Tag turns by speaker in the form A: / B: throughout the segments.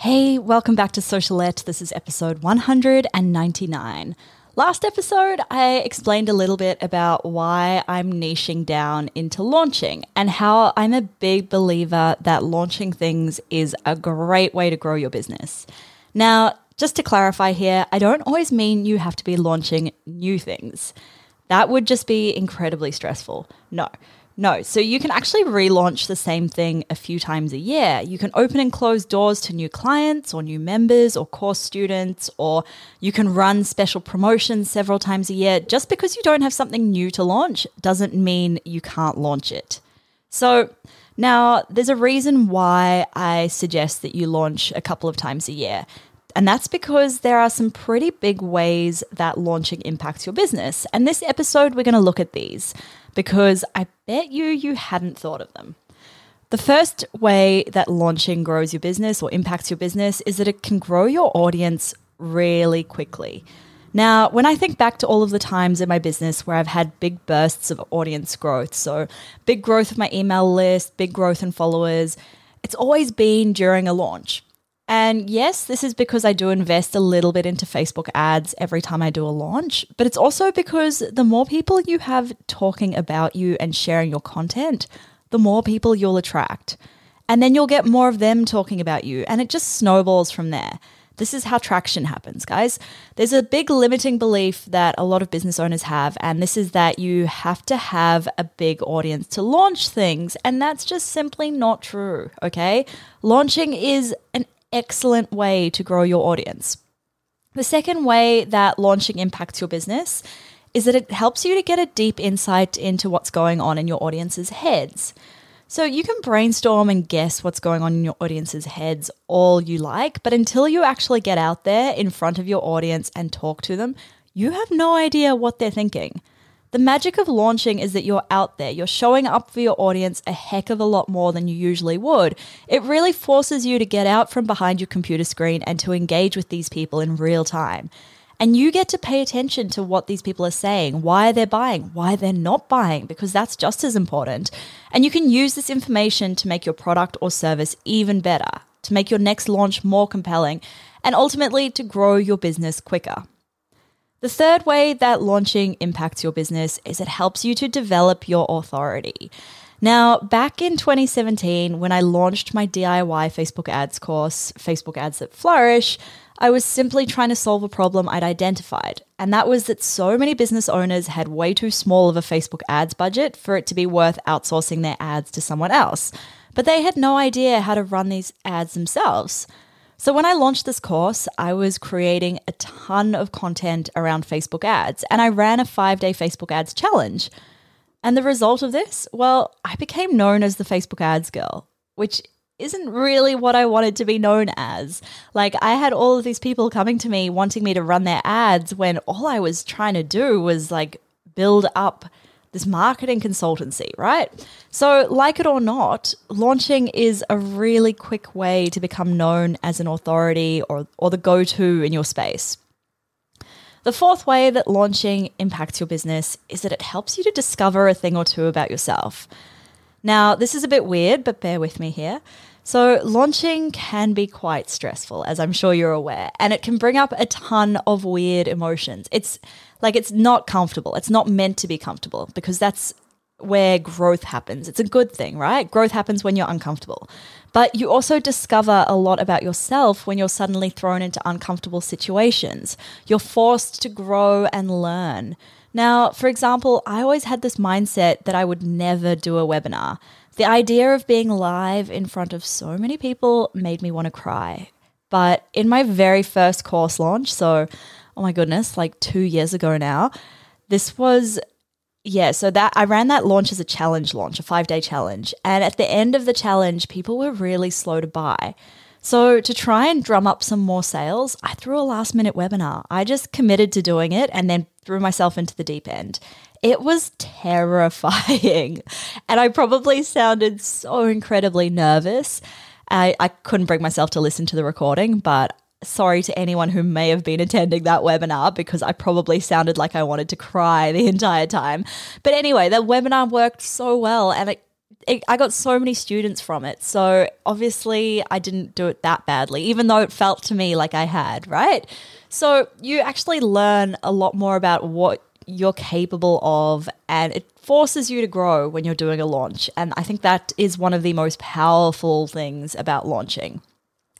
A: Hey, welcome back to Socialette. This is episode 199. Last episode, I explained a little bit about why I'm niching down into launching and how I'm a big believer that launching things is a great way to grow your business. Now, just to clarify here, I don't always mean you have to be launching new things. That would just be incredibly stressful. No. No, so you can actually relaunch the same thing a few times a year. You can open and close doors to new clients or new members or course students, or you can run special promotions several times a year. Just because you don't have something new to launch doesn't mean you can't launch it. So, now there's a reason why I suggest that you launch a couple of times a year. And that's because there are some pretty big ways that launching impacts your business. And this episode, we're going to look at these because I bet you you hadn't thought of them. The first way that launching grows your business or impacts your business is that it can grow your audience really quickly. Now, when I think back to all of the times in my business where I've had big bursts of audience growth, so big growth of my email list, big growth in followers, it's always been during a launch. And yes, this is because I do invest a little bit into Facebook ads every time I do a launch, but it's also because the more people you have talking about you and sharing your content, the more people you'll attract. And then you'll get more of them talking about you, and it just snowballs from there. This is how traction happens, guys. There's a big limiting belief that a lot of business owners have, and this is that you have to have a big audience to launch things, and that's just simply not true, okay? Launching is an excellent way to grow your audience. The second way that launching impacts your business is that it helps you to get a deep insight into what's going on in your audience's heads. So you can brainstorm and guess what's going on in your audience's heads all you like, but until you actually get out there in front of your audience and talk to them, you have no idea what they're thinking. The magic of launching is that you're out there, you're showing up for your audience a heck of a lot more than you usually would. It really forces you to get out from behind your computer screen and to engage with these people in real time. And you get to pay attention to what these people are saying, why they're buying, why they're not buying, because that's just as important. And you can use this information to make your product or service even better, to make your next launch more compelling, and ultimately to grow your business quicker. The third way that launching impacts your business is it helps you to develop your authority. Now, back in 2017, when I launched my DIY Facebook ads course, Facebook Ads That Flourish, I was simply trying to solve a problem I'd identified. And that was that so many business owners had way too small of a Facebook ads budget for it to be worth outsourcing their ads to someone else. But they had no idea how to run these ads themselves. So, when I launched this course, I was creating a ton of content around Facebook ads and I ran a five day Facebook ads challenge. And the result of this, well, I became known as the Facebook ads girl, which isn't really what I wanted to be known as. Like, I had all of these people coming to me wanting me to run their ads when all I was trying to do was like build up this marketing consultancy, right? So, like it or not, launching is a really quick way to become known as an authority or, or the go to in your space. The fourth way that launching impacts your business is that it helps you to discover a thing or two about yourself. Now, this is a bit weird, but bear with me here. So, launching can be quite stressful, as I'm sure you're aware, and it can bring up a ton of weird emotions. It's like it's not comfortable. It's not meant to be comfortable because that's where growth happens. It's a good thing, right? Growth happens when you're uncomfortable. But you also discover a lot about yourself when you're suddenly thrown into uncomfortable situations. You're forced to grow and learn. Now, for example, I always had this mindset that I would never do a webinar. The idea of being live in front of so many people made me want to cry. But in my very first course launch, so oh my goodness, like two years ago now. This was yeah, so that I ran that launch as a challenge launch, a five day challenge. And at the end of the challenge, people were really slow to buy. So, to try and drum up some more sales, I threw a last minute webinar. I just committed to doing it and then threw myself into the deep end. It was terrifying. And I probably sounded so incredibly nervous. I, I couldn't bring myself to listen to the recording, but sorry to anyone who may have been attending that webinar because I probably sounded like I wanted to cry the entire time. But anyway, the webinar worked so well and it, I got so many students from it. So obviously, I didn't do it that badly, even though it felt to me like I had, right? So you actually learn a lot more about what you're capable of and it forces you to grow when you're doing a launch. And I think that is one of the most powerful things about launching.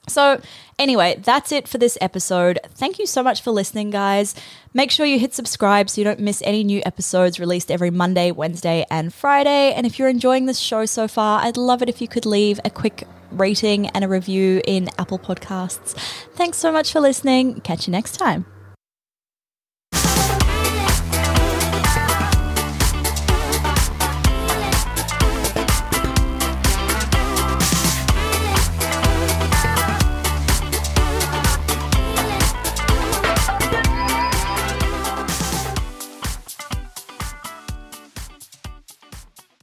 A: So, anyway, that's it for this episode. Thank you so much for listening, guys. Make sure you hit subscribe so you don't miss any new episodes released every Monday, Wednesday, and Friday. And if you're enjoying this show so far, I'd love it if you could leave a quick rating and a review in Apple Podcasts. Thanks so much for listening. Catch you next time.